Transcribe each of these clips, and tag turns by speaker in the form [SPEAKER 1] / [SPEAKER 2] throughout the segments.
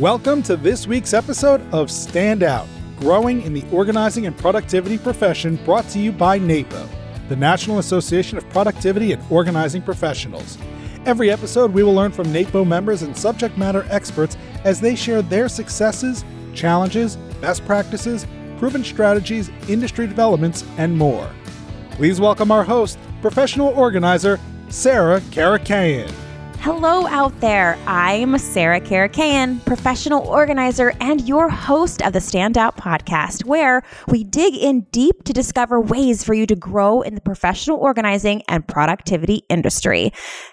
[SPEAKER 1] Welcome to this week's episode of Stand Out Growing in the Organizing and Productivity Profession, brought to you by NAPO, the National Association of Productivity and Organizing Professionals. Every episode, we will learn from NAPO members and subject matter experts as they share their successes, challenges, best practices, proven strategies, industry developments, and more. Please welcome our host, professional organizer, Sarah Karakayan.
[SPEAKER 2] Hello out there. I'm Sarah Karakayan, professional organizer and your host of the Standout podcast, where we dig in deep to discover ways for you to grow in the professional organizing and productivity industry.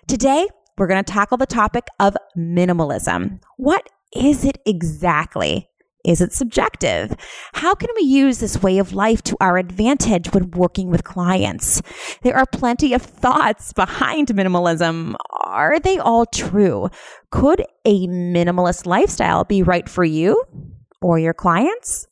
[SPEAKER 2] Today, we're going to tackle the topic of minimalism. What is it exactly? Is it subjective? How can we use this way of life to our advantage when working with clients? There are plenty of thoughts behind minimalism. Are they all true? Could a minimalist lifestyle be right for you or your clients?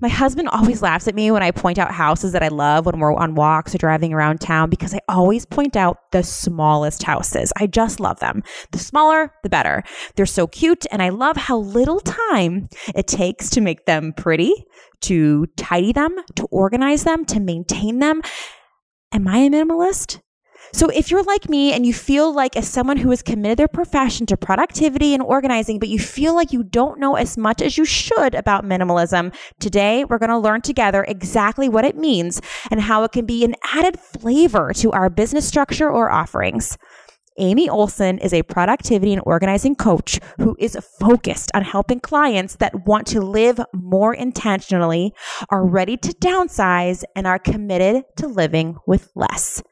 [SPEAKER 2] My husband always laughs at me when I point out houses that I love when we're on walks or driving around town because I always point out the smallest houses. I just love them. The smaller, the better. They're so cute, and I love how little time it takes to make them pretty, to tidy them, to organize them, to maintain them. Am I a minimalist? So if you're like me and you feel like as someone who has committed their profession to productivity and organizing, but you feel like you don't know as much as you should about minimalism, today we're going to learn together exactly what it means and how it can be an added flavor to our business structure or offerings. Amy Olson is a productivity and organizing coach who is focused on helping clients that want to live more intentionally, are ready to downsize, and are committed to living with less.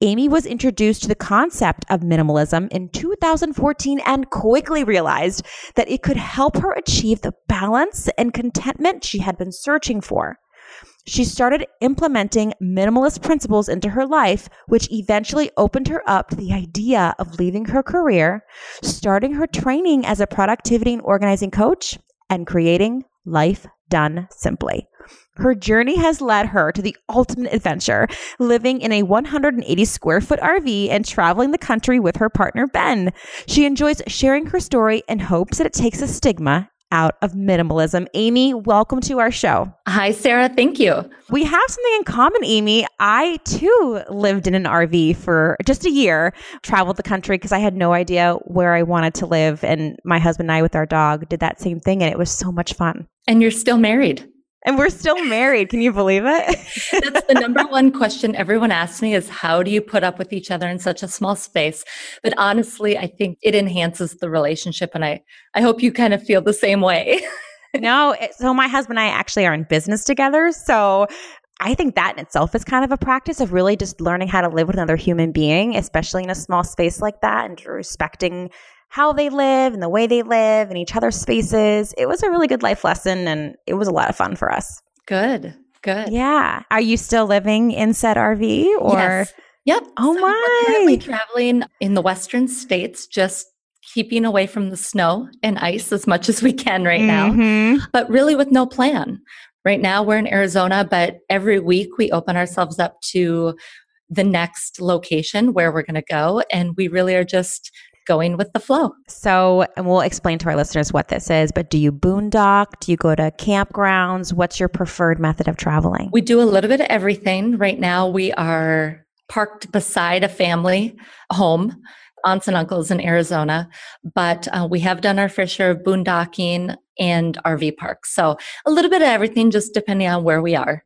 [SPEAKER 2] Amy was introduced to the concept of minimalism in 2014 and quickly realized that it could help her achieve the balance and contentment she had been searching for. She started implementing minimalist principles into her life, which eventually opened her up to the idea of leaving her career, starting her training as a productivity and organizing coach, and creating Life Done Simply. Her journey has led her to the ultimate adventure, living in a 180 square foot RV and traveling the country with her partner, Ben. She enjoys sharing her story and hopes that it takes a stigma out of minimalism. Amy, welcome to our show.
[SPEAKER 3] Hi, Sarah. Thank you.
[SPEAKER 2] We have something in common, Amy. I too lived in an RV for just a year, traveled the country because I had no idea where I wanted to live. And my husband and I, with our dog, did that same thing. And it was so much fun.
[SPEAKER 3] And you're still married.
[SPEAKER 2] And we're still married. Can you believe it?
[SPEAKER 3] That's the number one question everyone asks me is how do you put up with each other in such a small space? But honestly, I think it enhances the relationship and I I hope you kind of feel the same way.
[SPEAKER 2] no, it, so my husband and I actually are in business together, so I think that in itself is kind of a practice of really just learning how to live with another human being, especially in a small space like that and respecting how they live and the way they live and each other's spaces. It was a really good life lesson and it was a lot of fun for us.
[SPEAKER 3] Good. Good.
[SPEAKER 2] Yeah. Are you still living in said RV or?
[SPEAKER 3] Yes. Yep.
[SPEAKER 2] Oh so my.
[SPEAKER 3] currently traveling in the western states, just keeping away from the snow and ice as much as we can right mm-hmm. now, but really with no plan. Right now we're in Arizona, but every week we open ourselves up to the next location where we're going to go. And we really are just going with the flow.
[SPEAKER 2] So, and we'll explain to our listeners what this is, but do you boondock? Do you go to campgrounds? What's your preferred method of traveling?
[SPEAKER 3] We do a little bit of everything. Right now, we are parked beside a family home aunts and uncles in Arizona, but uh, we have done our fair share of boondocking and RV parks. So a little bit of everything, just depending on where we are.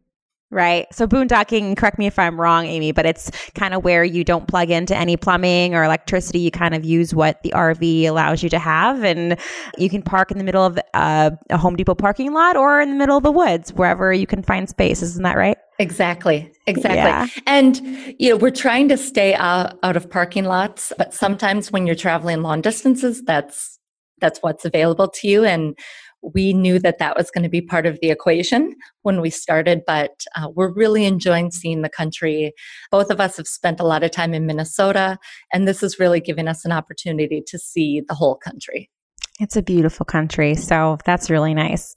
[SPEAKER 2] Right. So boondocking, correct me if I'm wrong, Amy, but it's kind of where you don't plug into any plumbing or electricity. You kind of use what the RV allows you to have. And you can park in the middle of uh, a Home Depot parking lot or in the middle of the woods, wherever you can find space. Isn't that right?
[SPEAKER 3] Exactly. Exactly. Yeah. And, you know, we're trying to stay out, out of parking lots, but sometimes when you're traveling long distances, that's, that's what's available to you. And we knew that that was going to be part of the equation when we started, but uh, we're really enjoying seeing the country. Both of us have spent a lot of time in Minnesota, and this is really giving us an opportunity to see the whole country.
[SPEAKER 2] It's a beautiful country, so that's really nice.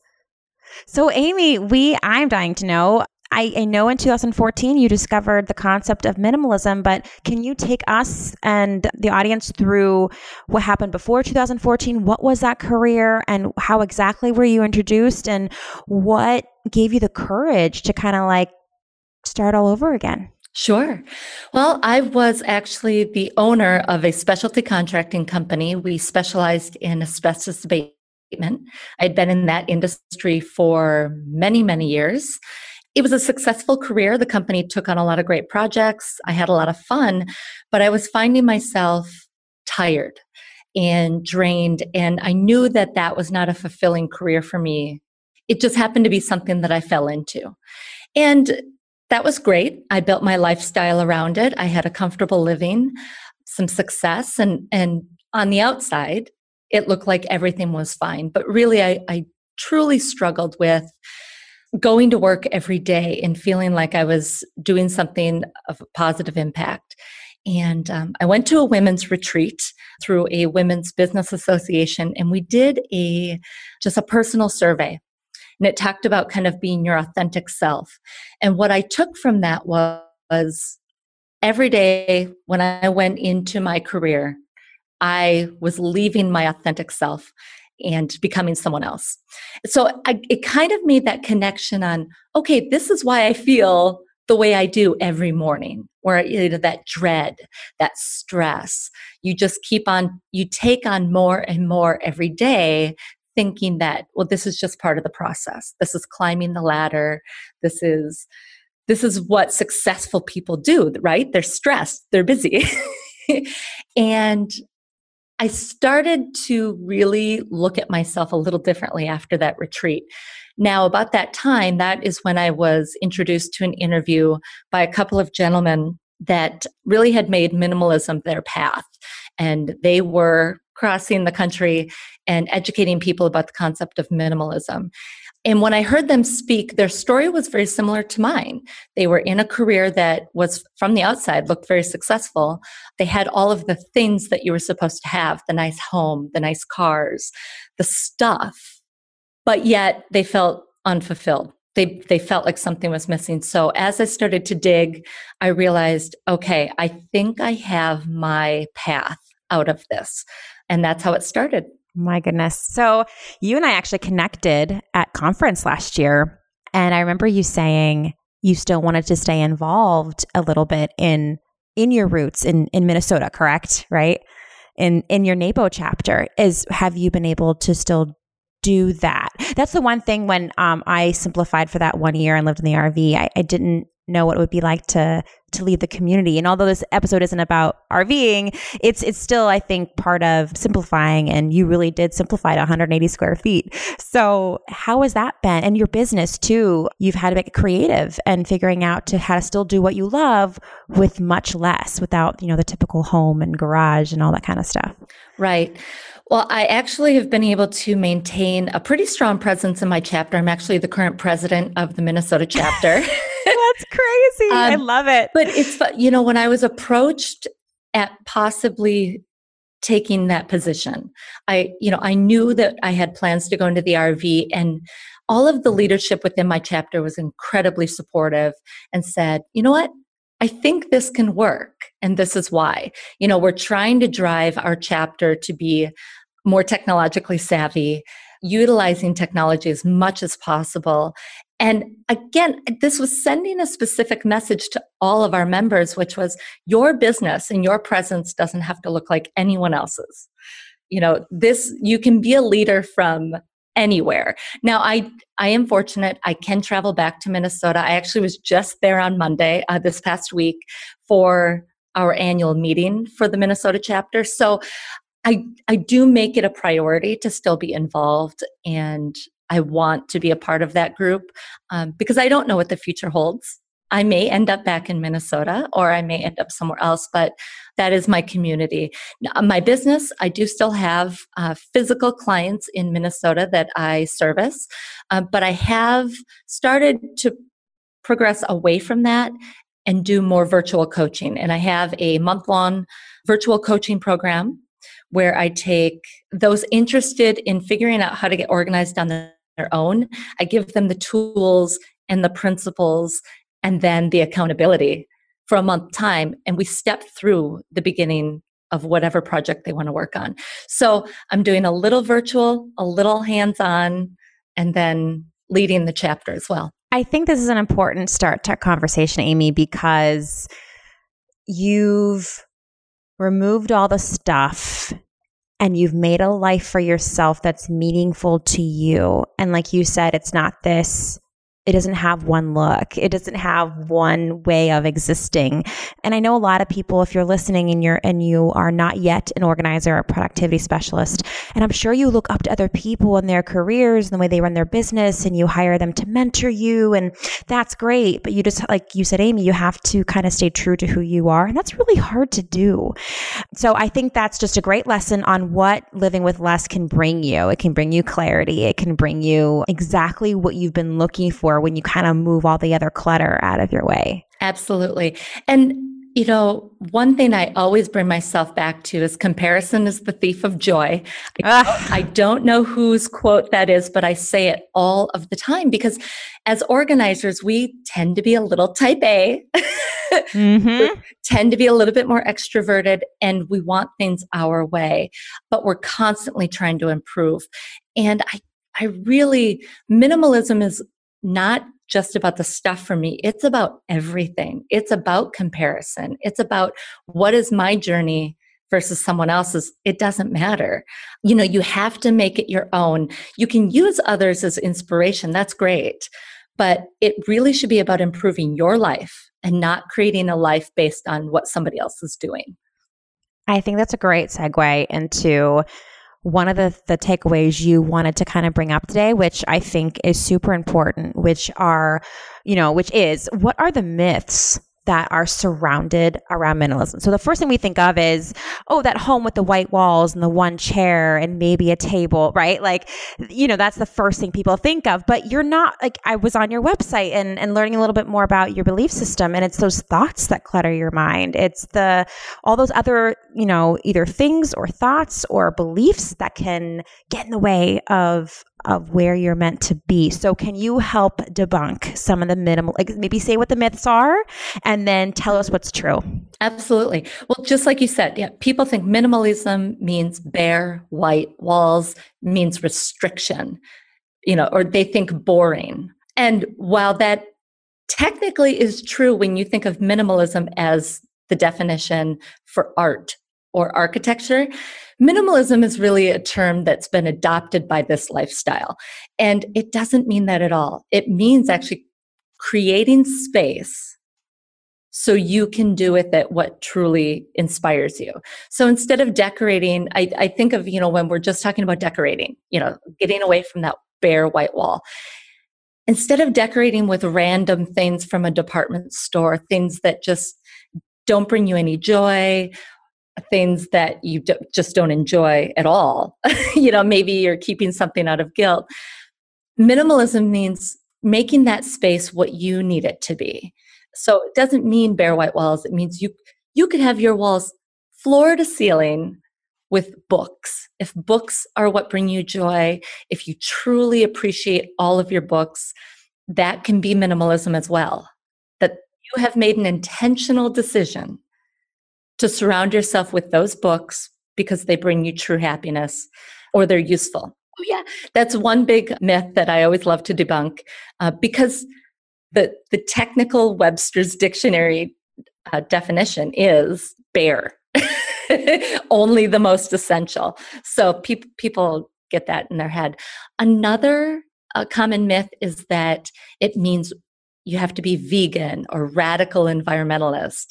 [SPEAKER 2] So, Amy, we I'm dying to know I, I, know in 2014 you discovered the concept of minimalism, but can you take us and the audience through what happened before 2014? What was that career and how exactly were you introduced and what gave you the courage to kind of like start all over again?
[SPEAKER 3] Sure. Well, I was actually the owner of a specialty contracting company. We specialized in asbestos abatement. I'd been in that industry for many, many years it was a successful career. The company took on a lot of great projects. I had a lot of fun, but I was finding myself tired and drained. And I knew that that was not a fulfilling career for me. It just happened to be something that I fell into. And that was great. I built my lifestyle around it. I had a comfortable living, some success, and, and on the outside, it looked like everything was fine. But really, I, I truly struggled with going to work every day and feeling like I was doing something of a positive impact. And um, I went to a women's retreat through a women's business association, and we did a just a personal survey. And it talked about kind of being your authentic self. And what I took from that was, was every day when I went into my career, I was leaving my authentic self and becoming someone else. So I, it kind of made that connection on, okay, this is why I feel the way I do every morning, where you know, that dread, that stress, you just keep on, you take on more and more every day, thinking that, well, this is just part of the process. This is climbing the ladder. This is, this is what successful people do, right? They're stressed, they're busy. and I started to really look at myself a little differently after that retreat. Now, about that time, that is when I was introduced to an interview by a couple of gentlemen that really had made minimalism their path. And they were crossing the country and educating people about the concept of minimalism. And when I heard them speak, their story was very similar to mine. They were in a career that was from the outside looked very successful. They had all of the things that you were supposed to have the nice home, the nice cars, the stuff, but yet they felt unfulfilled. They, they felt like something was missing. So as I started to dig, I realized, okay, I think I have my path out of this. And that's how it started.
[SPEAKER 2] My goodness. So you and I actually connected at conference last year. And I remember you saying you still wanted to stay involved a little bit in in your roots in, in Minnesota, correct? Right? In in your NAPO chapter. Is have you been able to still do that? That's the one thing when um, I simplified for that one year and lived in the RV, I, I didn't know what it would be like to to lead the community. And although this episode isn't about RVing, it's it's still I think part of simplifying. And you really did simplify to 180 square feet. So how has that been? And your business too. You've had to it creative and figuring out to how to still do what you love with much less, without you know the typical home and garage and all that kind of stuff.
[SPEAKER 3] Right. Well, I actually have been able to maintain a pretty strong presence in my chapter. I'm actually the current president of the Minnesota chapter.
[SPEAKER 2] That's crazy. Um, I love it.
[SPEAKER 3] But it's, you know, when I was approached at possibly taking that position, I, you know, I knew that I had plans to go into the RV and all of the leadership within my chapter was incredibly supportive and said, you know what? I think this can work. And this is why. You know, we're trying to drive our chapter to be more technologically savvy, utilizing technology as much as possible. And again, this was sending a specific message to all of our members, which was your business and your presence doesn't have to look like anyone else's. You know, this, you can be a leader from anywhere. Now, I I am fortunate. I can travel back to Minnesota. I actually was just there on Monday uh, this past week for our annual meeting for the Minnesota chapter. So I, I do make it a priority to still be involved and I want to be a part of that group um, because I don't know what the future holds. I may end up back in Minnesota or I may end up somewhere else, but that is my community. Now, my business, I do still have uh, physical clients in Minnesota that I service, uh, but I have started to progress away from that and do more virtual coaching. And I have a month long virtual coaching program where I take those interested in figuring out how to get organized on their own. I give them the tools and the principles and then the accountability for a month time and we step through the beginning of whatever project they want to work on. So I'm doing a little virtual, a little hands on, and then leading the chapter as well.
[SPEAKER 2] I think this is an important start to conversation, Amy, because you've removed all the stuff and you've made a life for yourself that's meaningful to you. And like you said, it's not this it doesn't have one look. It doesn't have one way of existing. And I know a lot of people, if you're listening and you're, and you are not yet an organizer or productivity specialist, and I'm sure you look up to other people and their careers and the way they run their business and you hire them to mentor you. And that's great. But you just, like you said, Amy, you have to kind of stay true to who you are. And that's really hard to do. So I think that's just a great lesson on what living with less can bring you. It can bring you clarity. It can bring you exactly what you've been looking for when you kind of move all the other clutter out of your way.
[SPEAKER 3] Absolutely. And you know, one thing I always bring myself back to is comparison is the thief of joy. I, I, don't know whose quote that is, but I say it all of the time because as organizers, we tend to be a little type A, mm-hmm. tend to be a little bit more extroverted, and we want things our way, but we're constantly trying to improve. And I I really, minimalism is not just about the stuff for me. It's about everything. It's about comparison. It's about what is my journey versus someone else's. It doesn't matter. You know, you have to make it your own. You can use others as inspiration. That's great. But it really should be about improving your life and not creating a life based on what somebody else is doing.
[SPEAKER 2] I think that's a great segue into one of the, the takeaways you wanted to kind of bring up today, which I think is super important, which are, you know, which is what are the myths that are surrounded around minimalism. So the first thing we think of is, oh, that home with the white walls and the one chair and maybe a table, right? Like, you know, that's the first thing people think of. But you're not like I was on your website and, and learning a little bit more about your belief system. And it's those thoughts that clutter your mind. It's the all those other, you know, either things or thoughts or beliefs that can get in the way of of where you're meant to be. So, can you help debunk some of the minimal, like maybe say what the myths are and then tell us what's true?
[SPEAKER 3] Absolutely. Well, just like you said, yeah, people think minimalism means bare white walls, means restriction, you know, or they think boring. And while that technically is true when you think of minimalism as the definition for art or architecture, minimalism is really a term that's been adopted by this lifestyle. And it doesn't mean that at all. It means actually creating space so you can do with it what truly inspires you. So instead of decorating, I, I think of, you know, when we're just talking about decorating, you know, getting away from that bare white wall instead of decorating with random things from a department store, things that just don't bring you any joy things that you do, just don't enjoy at all. you know, maybe you're keeping something out of guilt. Minimalism means making that space what you need it to be. So it doesn't mean bare white walls. It means you you could have your walls floor to ceiling with books. If books are what bring you joy, if you truly appreciate all of your books, that can be minimalism as well. That you have made an intentional decision to surround yourself with those books because they bring you true happiness or they're useful. Oh, yeah, that's one big myth that I always love to debunk uh, because the, the technical Webster's dictionary uh, definition is bare, only the most essential. So pe- people get that in their head. Another uh, common myth is that it means you have to be vegan or radical environmentalist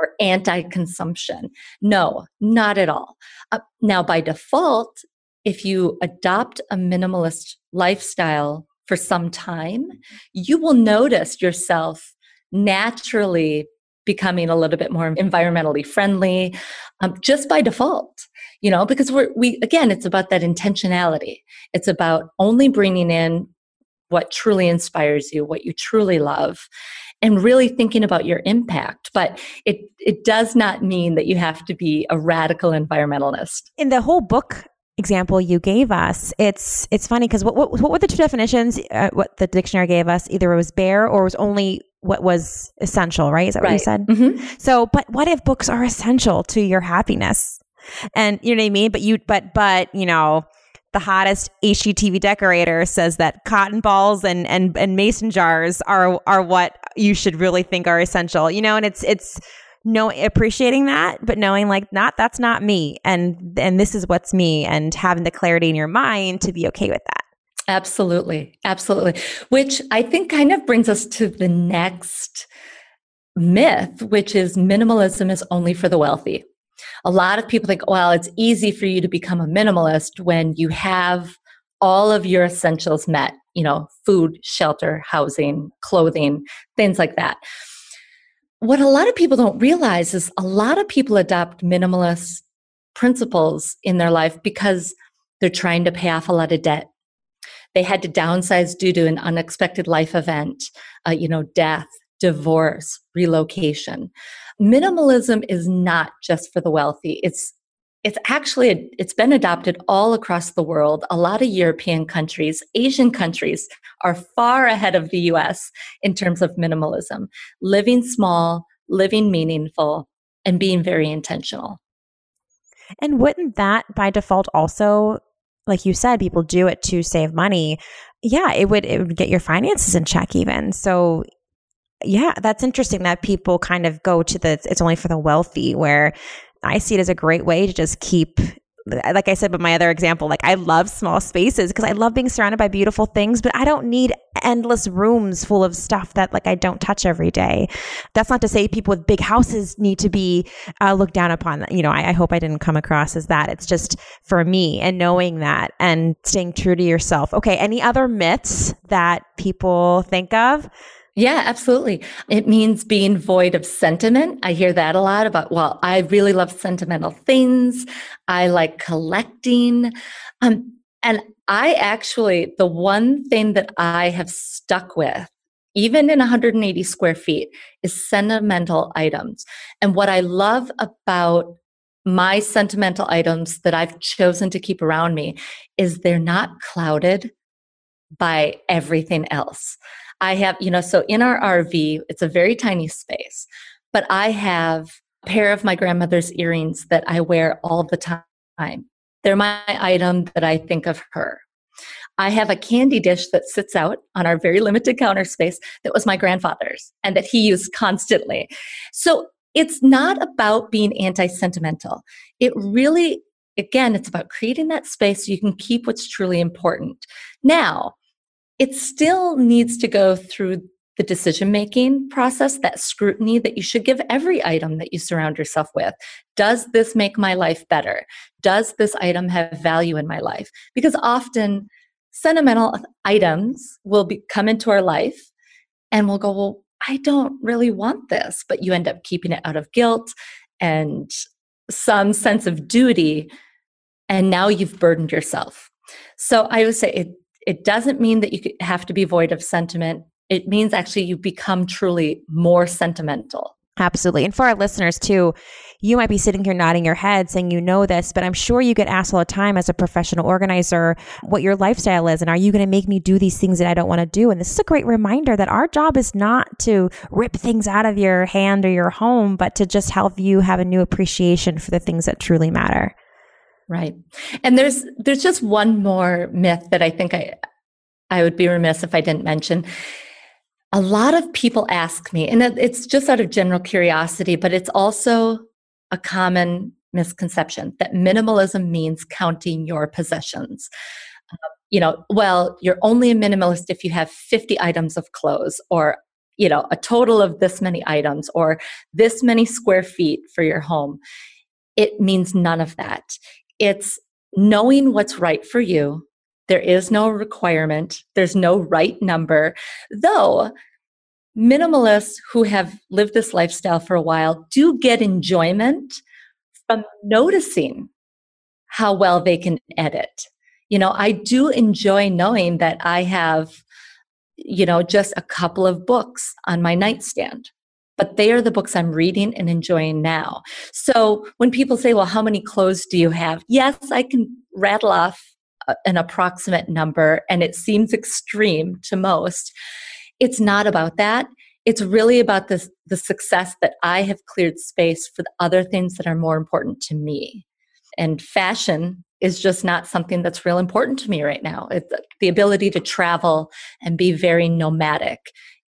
[SPEAKER 3] or anti consumption. No, not at all. Uh, now, by default, if you adopt a minimalist lifestyle for some time, you will notice yourself naturally becoming a little bit more environmentally friendly um, just by default you know because we're we again it's about that intentionality it's about only bringing in what truly inspires you what you truly love and really thinking about your impact. But it, it does not mean that you have to be a radical environmentalist.
[SPEAKER 2] In the whole book example you gave us, it's it's funny because what, what, what were the two definitions? Uh, what the dictionary gave us? Either it was bare or it was only what was essential, right? Is that right. what you said? Mm-hmm. So, but what if books are essential to your happiness? And you know what I mean? But you, but but you know, the hottest HGTV decorator says that cotton balls and and and mason jars are are what you should really think are essential. You know, and it's it's no appreciating that but knowing like not that's not me and and this is what's me and having the clarity in your mind to be okay with that.
[SPEAKER 3] Absolutely. Absolutely. Which i think kind of brings us to the next myth which is minimalism is only for the wealthy. A lot of people think well it's easy for you to become a minimalist when you have all of your essentials met you know food shelter housing clothing things like that what a lot of people don't realize is a lot of people adopt minimalist principles in their life because they're trying to pay off a lot of debt. They had to downsize due to an unexpected life event, uh, you know, death, divorce, relocation. Minimalism is not just for the wealthy. It's it's actually it's been adopted all across the world. A lot of european countries asian countries are far ahead of the us in terms of minimalism living small living meaningful and being very intentional.
[SPEAKER 2] And wouldn't that by default also like you said people do it to save money? Yeah it would it would get your finances in check even. So yeah that's interesting that people kind of go to the it's only for the wealthy where I see it as a great way to just keep like I said, but my other example, like I love small spaces because I love being surrounded by beautiful things, but I don't need endless rooms full of stuff that like I don't touch every day. That's not to say people with big houses need to be uh, looked down upon. You know, I, I hope I didn't come across as that. It's just for me and knowing that and staying true to yourself. Okay. Any other myths that people think of?
[SPEAKER 3] Yeah, absolutely. It means being void of sentiment. I hear that a lot about, well, I really love sentimental things. I like collecting. Um, and I actually, the one thing that I have stuck with, even in 180 square feet, is sentimental items. And what I love about my sentimental items that I've chosen to keep around me is they're not clouded by everything else. I have, you know, so in our RV, it's a very tiny space, but I have a pair of my grandmother's earrings that I wear all the time. They're my item that I think of her. I have a candy dish that sits out on our very limited counter space that was my grandfather's and that he used constantly. So it's not about being anti sentimental. It really, again, it's about creating that space so you can keep what's truly important. Now, it still needs to go through the decision making process, that scrutiny that you should give every item that you surround yourself with. Does this make my life better? Does this item have value in my life? Because often sentimental items will be, come into our life and we'll go, well, I don't really want this, but you end up keeping it out of guilt and some sense of duty. And now you've burdened yourself. So I would say it it doesn't mean that you have to be void of sentiment. It means actually you become truly more sentimental.
[SPEAKER 2] Absolutely. And for our listeners too, you might be sitting here nodding your head saying you know this, but I'm sure you get asked all the time as a professional organizer what your lifestyle is and are you going to make me do these things that I don't want to do? And this is a great reminder that our job is not to rip things out of your hand or your home, but to just help you have a new appreciation for the things that truly matter.
[SPEAKER 3] Right. And there's there's just one more myth that I think I I would be remiss if I didn't mention. A lot of people ask me, and it's just out of general curiosity, but it's also a common misconception that minimalism means counting your possessions. Uh, you know, well, you're only a minimalist if you have 50 items of clothes or you know, a total of this many items or this many square feet for your home. It means none of that. It's knowing what's right for you. There is no requirement, there's no right number. Though minimalists who have lived this lifestyle for a while do get enjoyment from noticing how well they can edit. You know, I do enjoy knowing that I have, you know, just a couple of books on my nightstand but they are the books I'm reading and enjoying now. So when people say, well, how many clothes do you have? Yes, I can rattle off uh, an approximate number and it seems extreme to most. It's not about that. It's really about the, the success that I have cleared space for the other things that are more important to me. And fashion is just not something that's real important to me right now. It's uh, the ability to travel and be very nomadic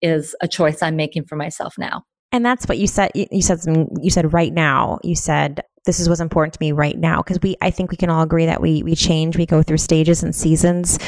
[SPEAKER 3] is a choice I'm making for myself now.
[SPEAKER 2] And that's what you said. You said some, you said right now. You said this is what's important to me right now because we. I think we can all agree that we we change. We go through stages and seasons.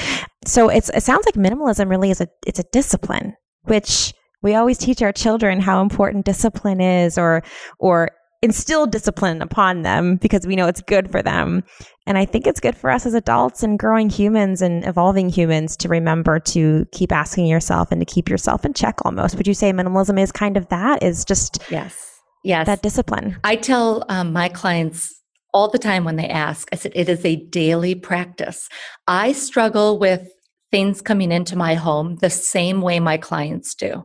[SPEAKER 2] So it's it sounds like minimalism really is a it's a discipline, which we always teach our children how important discipline is, or or instill discipline upon them because we know it's good for them. And I think it's good for us as adults and growing humans and evolving humans to remember to keep asking yourself and to keep yourself in check almost. Would you say minimalism is kind of that? Is just
[SPEAKER 3] yes. Yes.
[SPEAKER 2] That discipline.
[SPEAKER 3] I tell um, my clients all the time when they ask, I said, it is a daily practice. I struggle with things coming into my home the same way my clients do.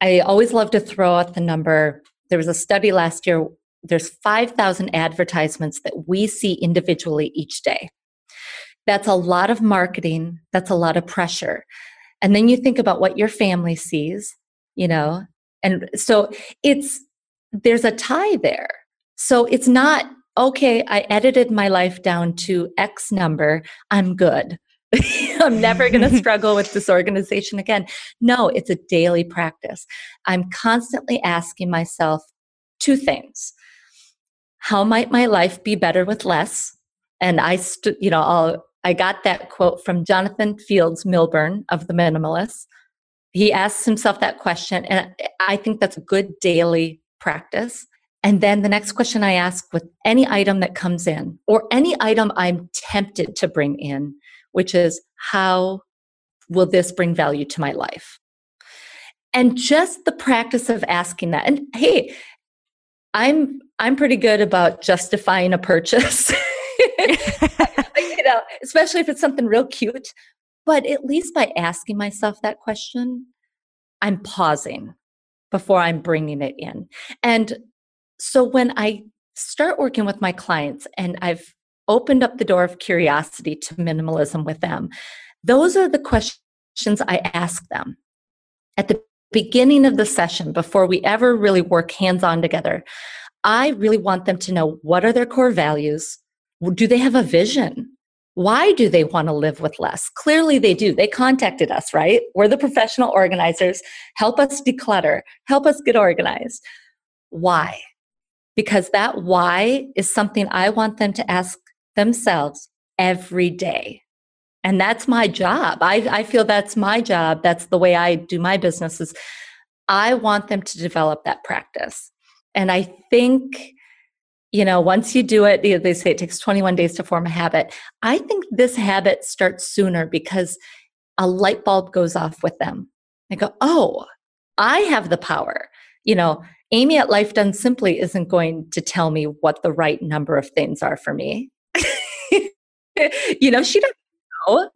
[SPEAKER 3] I always love to throw out the number there was a study last year there's 5000 advertisements that we see individually each day. That's a lot of marketing that's a lot of pressure. And then you think about what your family sees you know and so it's there's a tie there. So it's not okay i edited my life down to x number i'm good I'm never going to struggle with disorganization again. No, it's a daily practice. I'm constantly asking myself two things. How might my life be better with less? And I, st- you know, I'll, I got that quote from Jonathan Fields Millburn of the Minimalists. He asks himself that question, and I think that's a good daily practice. And then the next question I ask with any item that comes in, or any item I'm tempted to bring in, which is how will this bring value to my life? And just the practice of asking that. And hey, I'm I'm pretty good about justifying a purchase. you know, especially if it's something real cute. But at least by asking myself that question, I'm pausing before I'm bringing it in. And so when I start working with my clients and I've opened up the door of curiosity to minimalism with them. Those are the questions I ask them at the beginning of the session before we ever really work hands on together. I really want them to know what are their core values? Do they have a vision? Why do they want to live with less? Clearly, they do. They contacted us, right? We're the professional organizers. Help us declutter, help us get organized. Why? Because that why is something I want them to ask themselves every day. And that's my job. I, I feel that's my job. That's the way I do my business is I want them to develop that practice. And I think, you know, once you do it, they say it takes 21 days to form a habit. I think this habit starts sooner because a light bulb goes off with them. They go, oh, I have the power. You know, Amy at Life Done Simply isn't going to tell me what the right number of things are for me. you know, she doesn't know.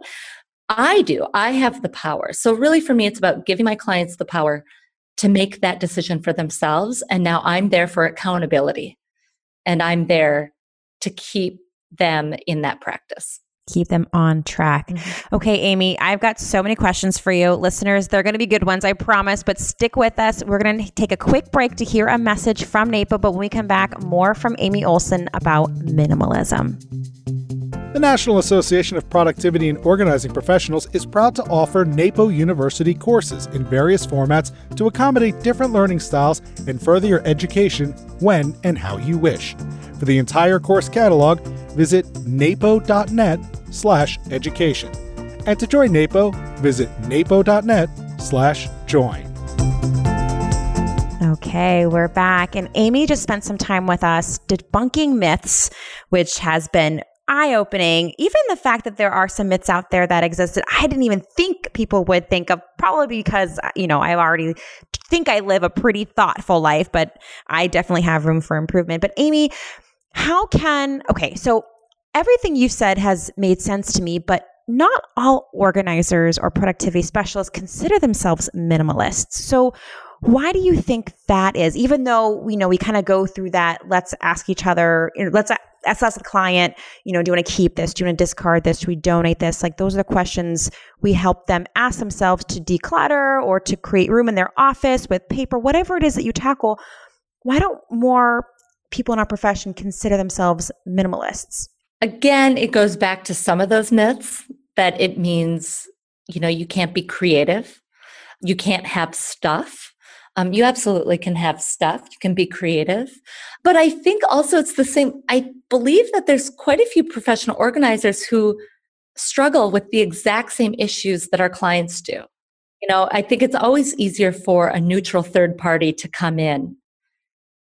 [SPEAKER 3] I do. I have the power. So, really, for me, it's about giving my clients the power to make that decision for themselves. And now I'm there for accountability and I'm there to keep them in that practice
[SPEAKER 2] keep them on track. Mm-hmm. Okay, Amy, I've got so many questions for you. Listeners, they're going to be good ones, I promise, but stick with us. We're going to take a quick break to hear a message from NAPO, but when we come back, more from Amy Olson about minimalism.
[SPEAKER 1] The National Association of Productivity and Organizing Professionals is proud to offer NAPO University courses in various formats to accommodate different learning styles and further your education when and how you wish. For the entire course catalog, visit napo.net slash education. And to join NAPO, visit napo.net slash join.
[SPEAKER 2] Okay, we're back. And Amy just spent some time with us debunking myths, which has been eye opening. Even the fact that there are some myths out there that exist that I didn't even think people would think of, probably because, uh, you know, I already think I live a pretty thoughtful life, but I definitely have room for improvement. But Amy, how can, okay, so everything you've said has made sense to me, but not all organizers or productivity specialists consider themselves minimalists. So, Why do you think that is? Even though we know we kind of go through that, let's ask each other, let's ask the client, you know, do you want to keep this? Do you want to discard this? Do we donate this? Like those are the questions we help them ask themselves to declutter or to create room in their office with paper, whatever it is that you tackle. Why don't more people in our profession consider themselves minimalists?
[SPEAKER 3] Again, it goes back to some of those myths that it means, you know, you can't be creative, you can't have stuff. Um, you absolutely can have stuff, you can be creative. But I think also it's the same. I believe that there's quite a few professional organizers who struggle with the exact same issues that our clients do. You know, I think it's always easier for a neutral third party to come in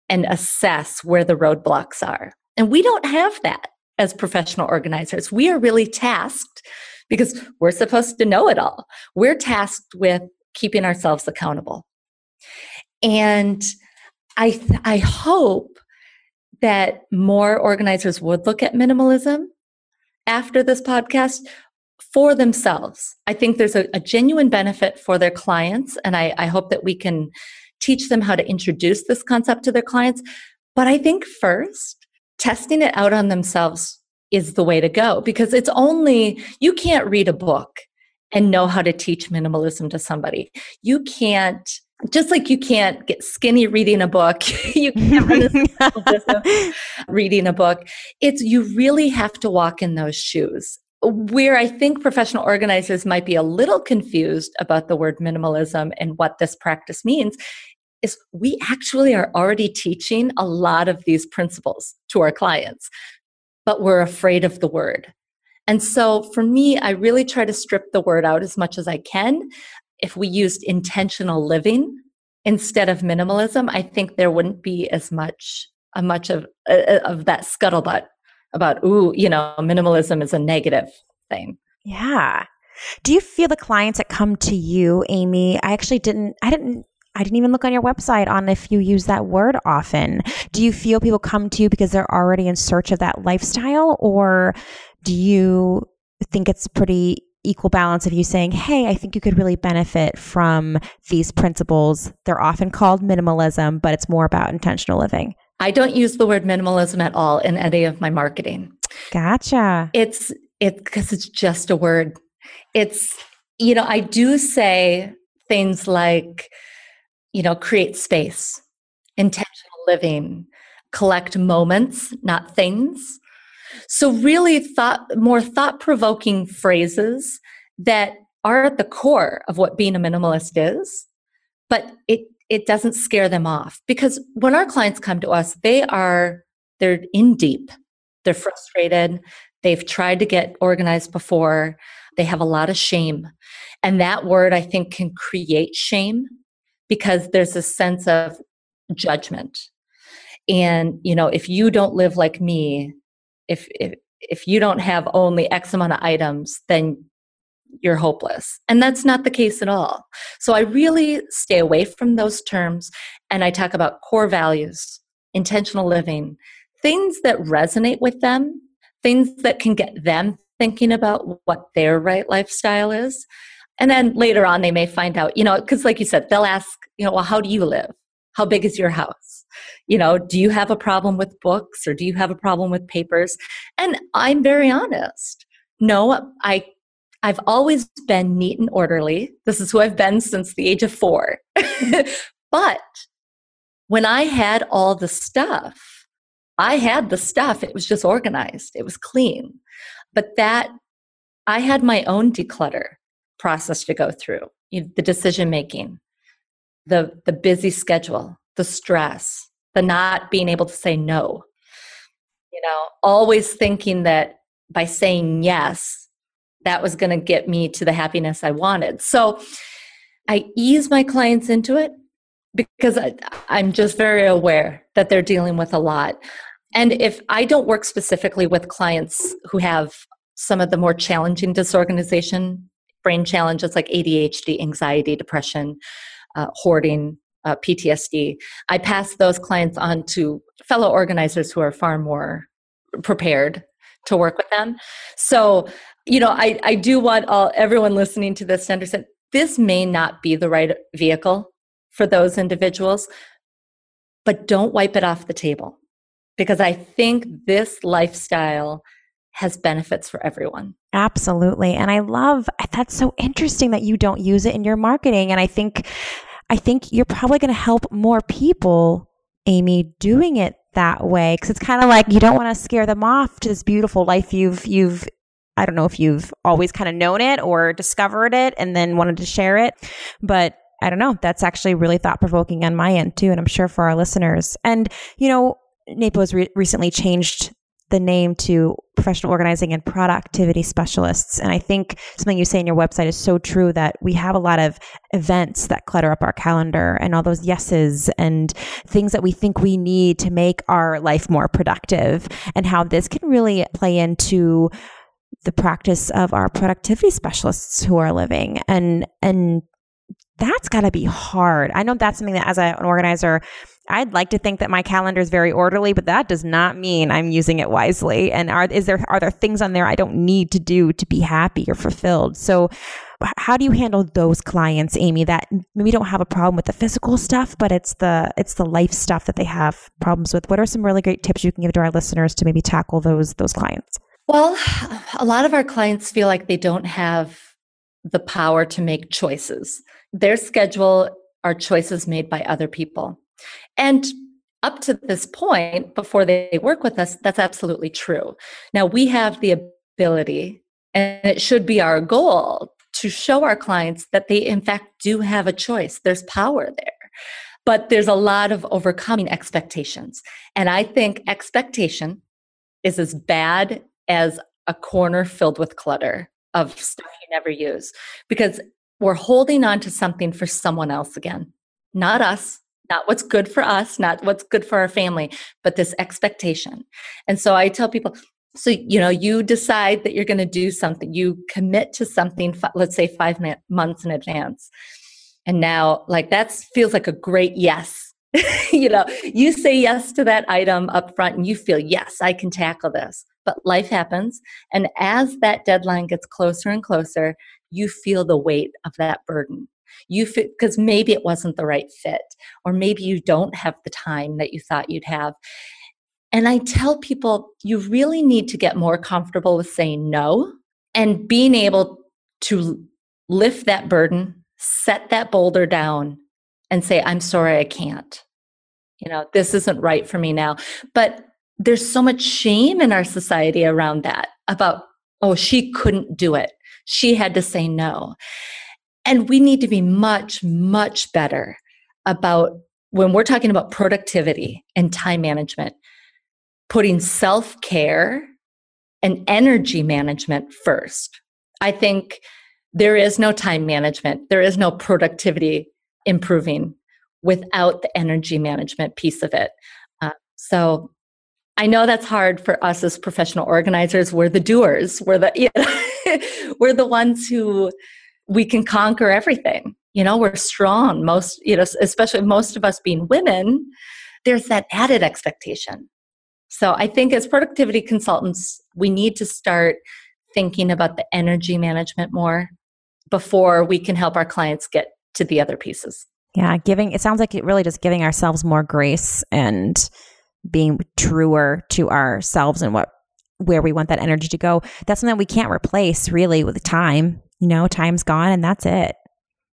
[SPEAKER 3] and assess where the roadblocks are. And we don't have that as professional organizers. We are really tasked because we're supposed to know it all. We're tasked with keeping ourselves accountable. And I, th- I hope that more organizers would look at minimalism after this podcast for themselves. I think there's a, a genuine benefit for their clients, and I, I hope that we can teach them how to introduce this concept to their clients. But I think first, testing it out on themselves is the way to go because it's only, you can't read a book and know how to teach minimalism to somebody. You can't just like you can't get skinny reading a book, you can't run a reading a book. It's you really have to walk in those shoes. Where I think professional organizers might be a little confused about the word minimalism and what this practice means is we actually are already teaching a lot of these principles to our clients, but we're afraid of the word. And so for me, I really try to strip the word out as much as I can. If we used intentional living instead of minimalism, I think there wouldn't be as much a much of uh, of that scuttlebutt about ooh, you know, minimalism is a negative thing.
[SPEAKER 2] Yeah. Do you feel the clients that come to you, Amy? I actually didn't I didn't I didn't even look on your website on if you use that word often. Do you feel people come to you because they're already in search of that lifestyle or do you think it's pretty equal balance of you saying, Hey, I think you could really benefit from these principles. They're often called minimalism, but it's more about intentional living.
[SPEAKER 3] I don't use the word minimalism at all in any of my marketing.
[SPEAKER 2] Gotcha.
[SPEAKER 3] It's it because it's just a word. It's you know, I do say things like you know, create space, intentional living, collect moments, not things. So really thought more thought-provoking phrases that are at the core of what being a minimalist is, but it it doesn't scare them off because when our clients come to us, they are they're in deep. They're frustrated. They've tried to get organized before. They have a lot of shame. And that word I think can create shame because there's a sense of judgment. And, you know, if you don't live like me, if, if, if you don't have only X amount of items, then you're hopeless. And that's not the case at all. So I really stay away from those terms and I talk about core values, intentional living, things that resonate with them, things that can get them thinking about what their right lifestyle is. And then later on, they may find out, you know, because like you said, they'll ask, you know, well, how do you live? How big is your house? You know, do you have a problem with books or do you have a problem with papers? And I'm very honest. No, I I've always been neat and orderly. This is who I've been since the age of 4. but when I had all the stuff, I had the stuff, it was just organized, it was clean. But that I had my own declutter process to go through you, the decision making the the busy schedule the stress the not being able to say no. You know always thinking that by saying yes that was going to get me to the happiness i wanted. So i ease my clients into it because I, i'm just very aware that they're dealing with a lot. And if i don't work specifically with clients who have some of the more challenging disorganization brain challenges like ADHD, anxiety, depression, uh, hoarding, uh, PTSD. I pass those clients on to fellow organizers who are far more prepared to work with them. So, you know, I, I do want all everyone listening to this to understand this may not be the right vehicle for those individuals, but don't wipe it off the table because I think this lifestyle has benefits for everyone.
[SPEAKER 2] Absolutely. And I love that's so interesting that you don't use it in your marketing and I think I think you're probably going to help more people Amy doing it that way cuz it's kind of like you don't want to scare them off to this beautiful life you've you've I don't know if you've always kind of known it or discovered it and then wanted to share it, but I don't know. That's actually really thought provoking on my end too, and I'm sure for our listeners. And you know, NAPO has re- recently changed the name to professional organizing and productivity specialists. And I think something you say in your website is so true that we have a lot of events that clutter up our calendar and all those yeses and things that we think we need to make our life more productive and how this can really play into the practice of our productivity specialists who are living and and that's got to be hard. I know that's something that as an organizer I'd like to think that my calendar is very orderly, but that does not mean I'm using it wisely. And are is there are there things on there I don't need to do to be happy or fulfilled? So how do you handle those clients, Amy, that maybe don't have a problem with the physical stuff, but it's the it's the life stuff that they have problems with? What are some really great tips you can give to our listeners to maybe tackle those those clients?
[SPEAKER 3] Well, a lot of our clients feel like they don't have the power to make choices. Their schedule are choices made by other people. And up to this point, before they work with us, that's absolutely true. Now, we have the ability, and it should be our goal, to show our clients that they, in fact, do have a choice. There's power there. But there's a lot of overcoming expectations. And I think expectation is as bad as a corner filled with clutter of stuff you never use because we're holding on to something for someone else again, not us, not what's good for us, not what's good for our family, but this expectation. And so I tell people, so you know, you decide that you're going to do something, you commit to something, let's say five months in advance. And now, like, that feels like a great yes. you know, you say yes to that item up front and you feel, yes, I can tackle this. But life happens. And as that deadline gets closer and closer, you feel the weight of that burden you because maybe it wasn't the right fit or maybe you don't have the time that you thought you'd have. And i tell people you really need to get more comfortable with saying no and being able to lift that burden set that boulder down and say i'm sorry i can't. You know this isn't right for me now but there's so much shame in our society around that about oh she couldn't do it. She had to say no and we need to be much, much better about when we're talking about productivity and time management, putting self care and energy management first. I think there is no time management, there is no productivity improving without the energy management piece of it. Uh, so I know that's hard for us as professional organizers. We're the doers. We're the we're the ones who we can conquer everything. You know, we're strong. Most, you know, especially most of us being women, there's that added expectation. So I think as productivity consultants, we need to start thinking about the energy management more before we can help our clients get to the other pieces.
[SPEAKER 2] Yeah, giving it sounds like it really just giving ourselves more grace and being truer to ourselves and what where we want that energy to go. That's something we can't replace really with time you know, time's gone and that's it.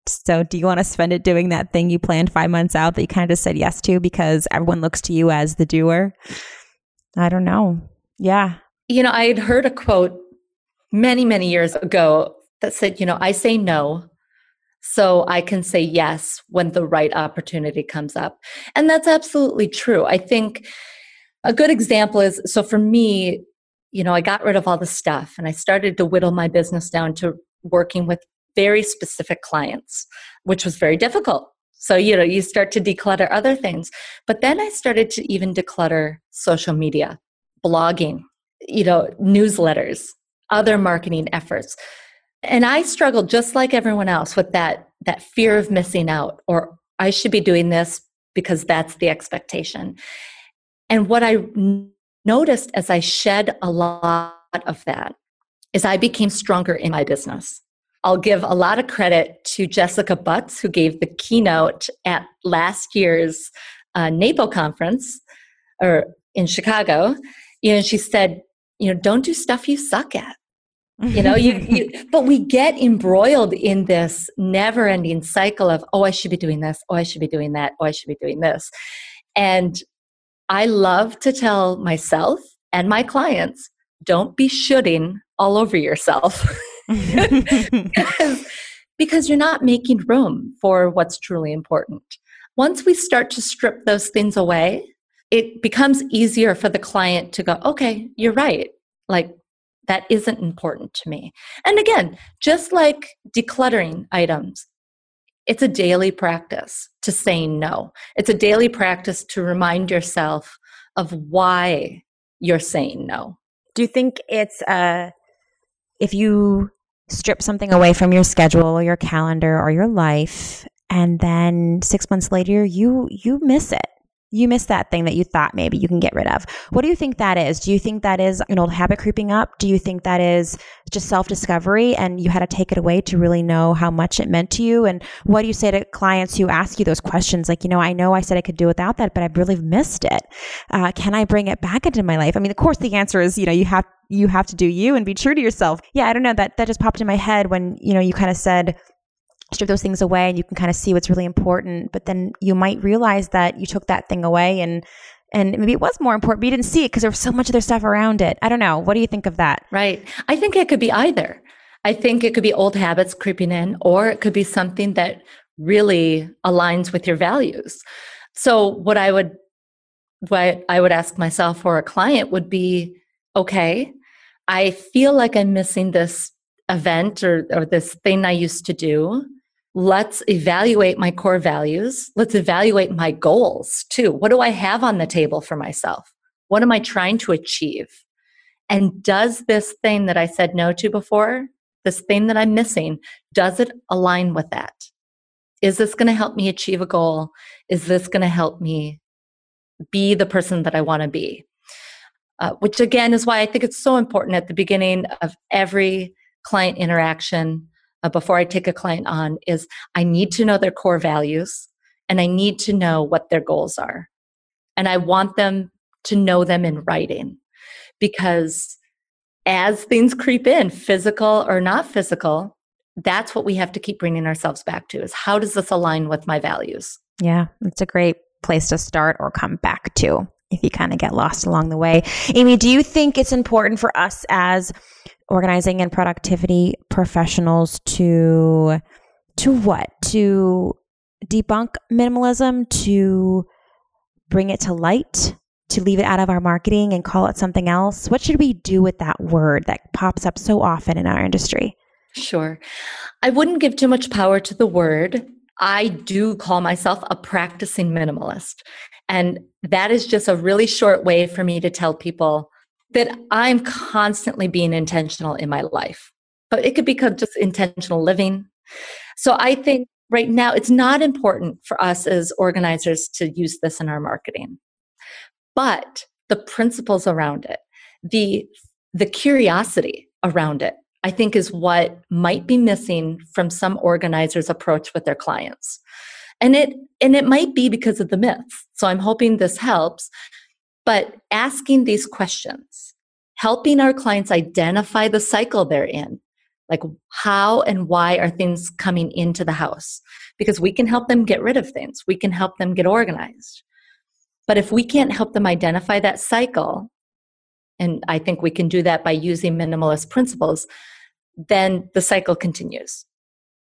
[SPEAKER 2] So, do you want to spend it doing that thing you planned five months out that you kind of just said yes to because everyone looks to you as the doer? I don't know. Yeah.
[SPEAKER 3] You know, I had heard a quote many, many years ago that said, you know, I say no so I can say yes when the right opportunity comes up. And that's absolutely true. I think a good example is so for me, you know, I got rid of all the stuff and I started to whittle my business down to working with very specific clients, which was very difficult. So, you know, you start to declutter other things. But then I started to even declutter social media, blogging, you know, newsletters, other marketing efforts. And I struggled just like everyone else with that that fear of missing out or I should be doing this because that's the expectation. And what I noticed as I shed a lot of that is I became stronger in my business. I'll give a lot of credit to Jessica Butts, who gave the keynote at last year's uh, NAPO conference or in Chicago. You know, she said, you know, don't do stuff you suck at. you know you, you but we get embroiled in this never ending cycle of oh i should be doing this oh i should be doing that oh i should be doing this and i love to tell myself and my clients don't be shooting all over yourself because, because you're not making room for what's truly important once we start to strip those things away it becomes easier for the client to go okay you're right like that isn't important to me. And again, just like decluttering items, it's a daily practice to say no. It's a daily practice to remind yourself of why you're saying no.
[SPEAKER 2] Do you think it's uh if you strip something away from your schedule or your calendar or your life and then 6 months later you you miss it you miss that thing that you thought maybe you can get rid of. What do you think that is? Do you think that is an old habit creeping up? Do you think that is just self discovery and you had to take it away to really know how much it meant to you? And what do you say to clients who ask you those questions? Like, you know, I know I said I could do without that, but I've really missed it. Uh, can I bring it back into my life? I mean, of course, the answer is, you know, you have you have to do you and be true to yourself. Yeah, I don't know that that just popped in my head when you know you kind of said strip those things away and you can kind of see what's really important but then you might realize that you took that thing away and and maybe it was more important but you didn't see it because there was so much other stuff around it. I don't know. What do you think of that?
[SPEAKER 3] Right. I think it could be either. I think it could be old habits creeping in or it could be something that really aligns with your values. So what i would what i would ask myself or a client would be okay i feel like i'm missing this event or, or this thing i used to do let's evaluate my core values. Let's evaluate my goals too. What do I have on the table for myself? What am I trying to achieve? And does this thing that I said no to before, this thing that I'm missing, does it align with that? Is this going to help me achieve a goal? Is this going to help me be the person that I want to be? Uh, which again is why I think it's so important at the beginning of every client interaction uh, before I take a client on is I need to know their core values and I need to know what their goals are. And I want them to know them in writing because as things creep in, physical or not physical, that's what we have to keep bringing ourselves back to is how does this align with my values?
[SPEAKER 2] Yeah, it's a great place to start or come back to if you kind of get lost along the way. Amy, do you think it's important for us as organizing and productivity professionals to to what? To debunk minimalism, to bring it to light, to leave it out of our marketing and call it something else? What should we do with that word that pops up so often in our industry?
[SPEAKER 3] Sure. I wouldn't give too much power to the word. I do call myself a practicing minimalist. And that is just a really short way for me to tell people that I'm constantly being intentional in my life. But it could be just intentional living. So I think right now it's not important for us as organizers to use this in our marketing. But the principles around it, the the curiosity around it, I think is what might be missing from some organizers' approach with their clients. And it and it might be because of the myths. So I'm hoping this helps but asking these questions, helping our clients identify the cycle they're in, like how and why are things coming into the house? Because we can help them get rid of things, we can help them get organized. But if we can't help them identify that cycle, and I think we can do that by using minimalist principles, then the cycle continues.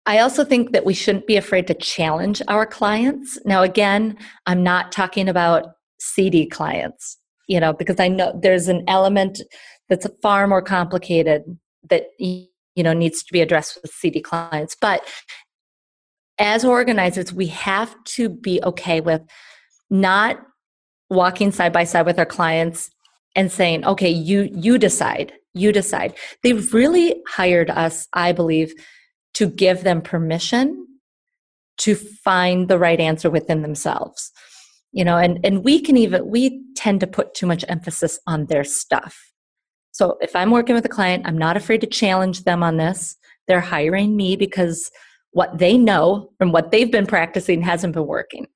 [SPEAKER 3] I also think that we shouldn't be afraid to challenge our clients. Now, again, I'm not talking about CD clients, you know, because I know there's an element that's far more complicated that you know needs to be addressed with CD clients. But as organizers, we have to be okay with not walking side by side with our clients and saying, "Okay, you you decide, you decide." They've really hired us, I believe, to give them permission to find the right answer within themselves you know and and we can even we tend to put too much emphasis on their stuff so if i'm working with a client i'm not afraid to challenge them on this they're hiring me because what they know and what they've been practicing hasn't been working.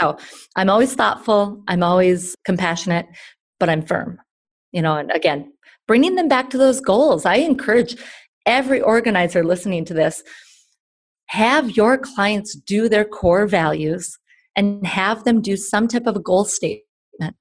[SPEAKER 3] So I'm always thoughtful, I'm always compassionate, but I'm firm. You know, and again, bringing them back to those goals. I encourage every organizer listening to this have your clients do their core values and have them do some type of a goal statement.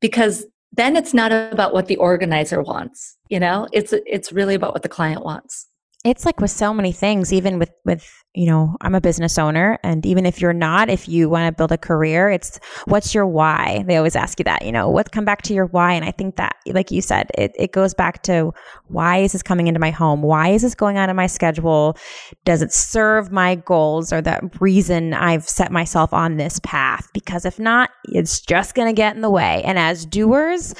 [SPEAKER 3] Because then it's not about what the organizer wants you know? It's it's really about what the client wants
[SPEAKER 2] it's like with so many things even with with you know i'm a business owner and even if you're not if you want to build a career it's what's your why? They always ask you that you know what come back to your why and i think that like you said it, it goes back to why is this coming into my home? Why is this going on in my schedule? Does it serve my goals or the reason i've set myself on this path? Because if not it's just going to get in the way. And as doers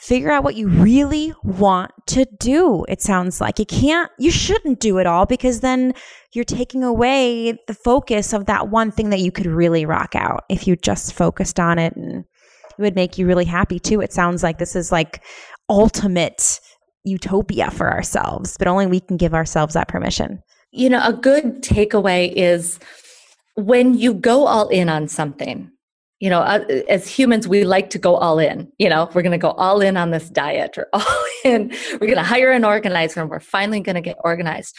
[SPEAKER 2] figure out what you really want to do. It sounds like you can't, you shouldn't do it all because then you're taking away the focus of that one thing that you could really rock out if you just focused on it and it would make you really happy too. It sounds like this is like ultimate utopia for ourselves, but only we can give ourselves that permission.
[SPEAKER 3] You know, a good takeaway is when you go all in on something, you know, uh, as humans, we like to go all in. You know, we're going to go all in on this diet or all in. We're going to hire an organizer and we're finally going to get organized.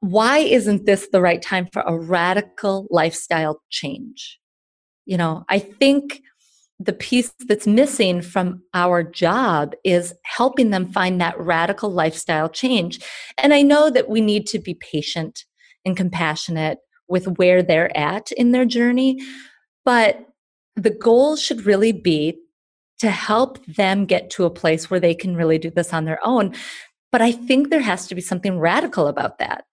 [SPEAKER 3] Why isn't this the right time for a radical lifestyle change? You know, I think the piece that's missing from our job is helping them find that radical lifestyle change. And I know that we need to be patient and compassionate with where they're at in their journey. But the goal should really be to help them get to a place where they can really do this on their own. But I think there has to be something radical about that.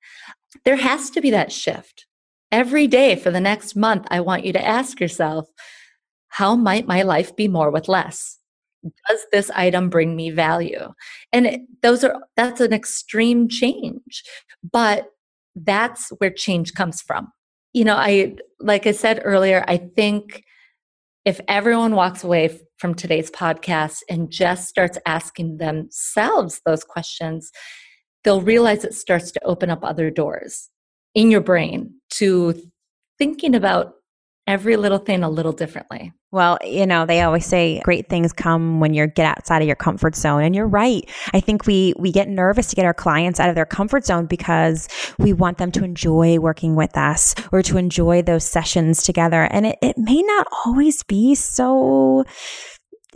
[SPEAKER 3] There has to be that shift. Every day for the next month, I want you to ask yourself, how might my life be more with less? Does this item bring me value? And it, those are that's an extreme change, but that's where change comes from. You know, I like I said earlier, I think if everyone walks away from today's podcast and just starts asking themselves those questions, they'll realize it starts to open up other doors in your brain to thinking about every little thing a little differently.
[SPEAKER 2] Well, you know, they always say great things come when you get outside of your comfort zone. And you're right. I think we we get nervous to get our clients out of their comfort zone because we want them to enjoy working with us or to enjoy those sessions together. And it, it may not always be so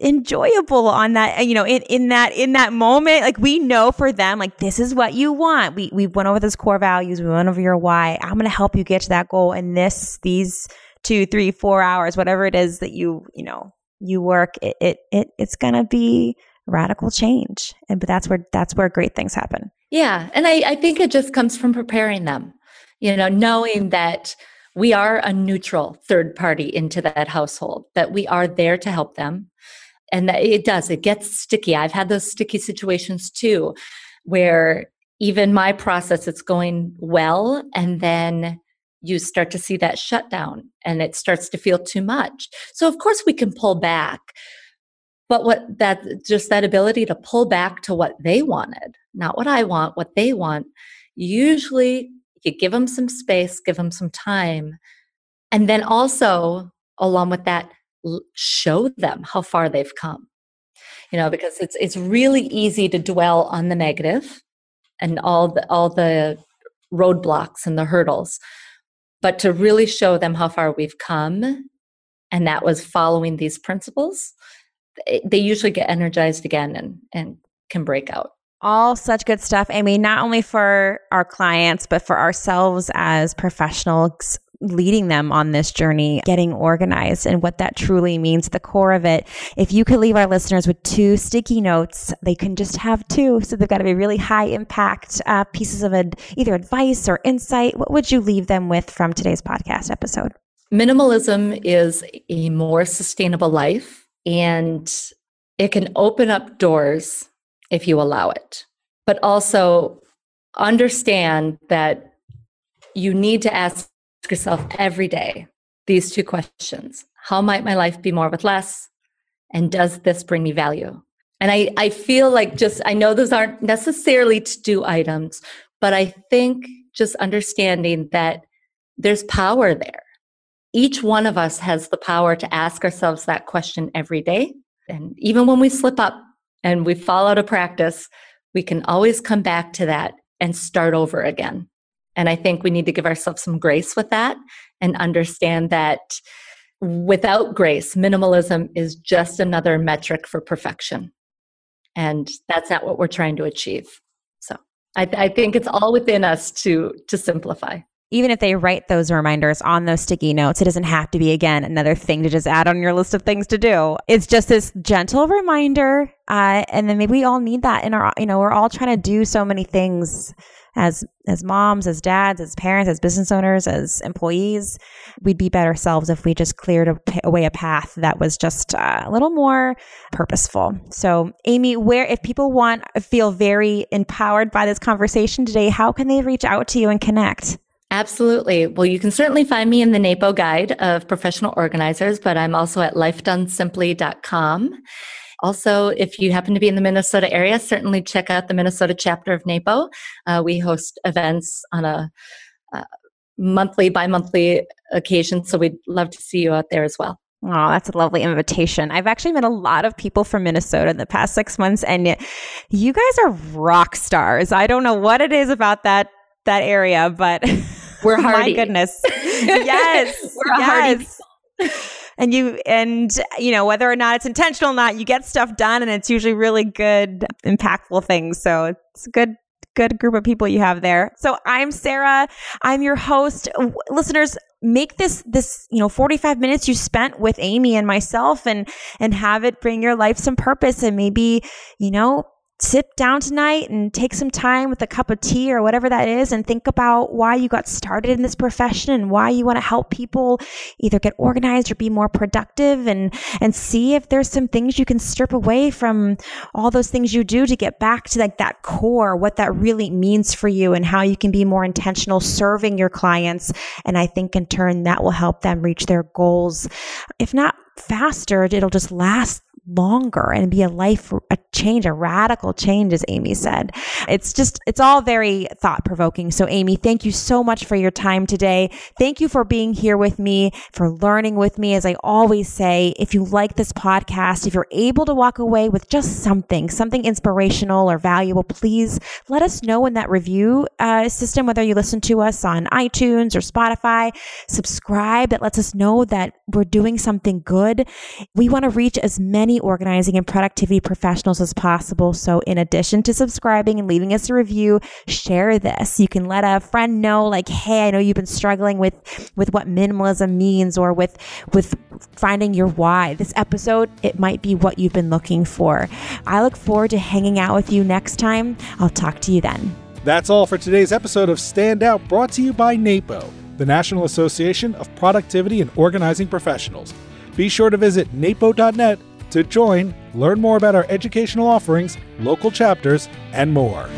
[SPEAKER 2] enjoyable on that you know in, in that in that moment like we know for them like this is what you want we we went over those core values we went over your why i'm going to help you get to that goal and this these two, three, four hours, whatever it is that you, you know, you work, it, it, it it's going to be radical change. And, but that's where, that's where great things happen.
[SPEAKER 3] Yeah. And I, I think it just comes from preparing them, you know, knowing that we are a neutral third party into that household, that we are there to help them. And that it does, it gets sticky. I've had those sticky situations too, where even my process, it's going well. And then you start to see that shutdown and it starts to feel too much. So, of course, we can pull back. But what that just that ability to pull back to what they wanted, not what I want, what they want, usually you give them some space, give them some time. And then also, along with that, show them how far they've come. You know, because it's it's really easy to dwell on the negative and all the all the roadblocks and the hurdles but to really show them how far we've come and that was following these principles they usually get energized again and, and can break out.
[SPEAKER 2] All such good stuff amy not only for our clients but for ourselves as professionals leading them on this journey, getting organized and what that truly means, the core of it. If you could leave our listeners with two sticky notes, they can just have two. So they've got to be really high impact uh, pieces of ad- either advice or insight. What would you leave them with from today's podcast episode?
[SPEAKER 3] Minimalism is a more sustainable life and it can open up doors if you allow it. But also understand that you need to ask yourself every day these two questions How might my life be more with less? And does this bring me value? And I, I feel like just, I know those aren't necessarily to do items, But I think just understanding that there's power there. Each one of us has the power to ask ourselves that question every day. And even when we slip up and we fall out of practice, we can always come back to that and start over again. And I think we need to give ourselves some grace with that and understand that without grace, minimalism is just another metric for perfection. And that's not what we're trying to achieve. So I, th- I think it's all within us to to simplify
[SPEAKER 2] even if they write those reminders on those sticky notes, it doesn't have to be again another thing to just add on your list of things to do. It's just this gentle reminder, uh, and then maybe we all need that in our. You know, we're all trying to do so many things as as moms, as dads, as parents, as business owners, as employees. We'd be better selves if we just cleared a, away a path that was just uh, a little more purposeful. So, Amy, where if people want feel very empowered by this conversation today, how can they reach out to you and connect?
[SPEAKER 3] Absolutely. Well, you can certainly find me in the NAPO guide of professional organizers, but I'm also at lifedonesimply.com. Also, if you happen to be in the Minnesota area, certainly check out the Minnesota chapter of NAPO. Uh, we host events on a uh, monthly, bi monthly occasion, so we'd love to see you out there as well.
[SPEAKER 2] Oh, that's a lovely invitation. I've actually met a lot of people from Minnesota in the past six months, and you guys are rock stars. I don't know what it is about that that area, but
[SPEAKER 3] We're hardy.
[SPEAKER 2] My goodness. yes.
[SPEAKER 3] We're yes. hardy.
[SPEAKER 2] And you, and you know, whether or not it's intentional or not, you get stuff done and it's usually really good, impactful things. So it's a good, good group of people you have there. So I'm Sarah. I'm your host. Listeners, make this this you know 45 minutes you spent with Amy and myself and and have it bring your life some purpose and maybe you know sit down tonight and take some time with a cup of tea or whatever that is and think about why you got started in this profession and why you want to help people either get organized or be more productive and and see if there's some things you can strip away from all those things you do to get back to like that core what that really means for you and how you can be more intentional serving your clients. And I think in turn that will help them reach their goals. If not faster it'll just last longer and be a life a change a radical change as amy said. It's just it's all very thought provoking so amy thank you so much for your time today. Thank you for being here with me for learning with me. As i always say if you like this podcast if you're able to walk away with just something something inspirational or valuable please let us know in that review uh, system whether you listen to us on itunes or spotify. Subscribe. That lets us know that we're doing something good. We want to reach as many many organizing and productivity professionals as possible. So in addition to subscribing and leaving us a review, share this. You can let a friend know like, Hey, I know you've been struggling with, with what minimalism means or with, with finding your why. This episode, it might be what you've been looking for. I look forward to hanging out with you next time. I'll talk to you then.
[SPEAKER 1] That's all for today's episode of Stand Out brought to you by NAPO, the National Association of Productivity and Organizing Professionals. Be sure to visit napo.net to join, learn more about our educational offerings, local chapters, and more.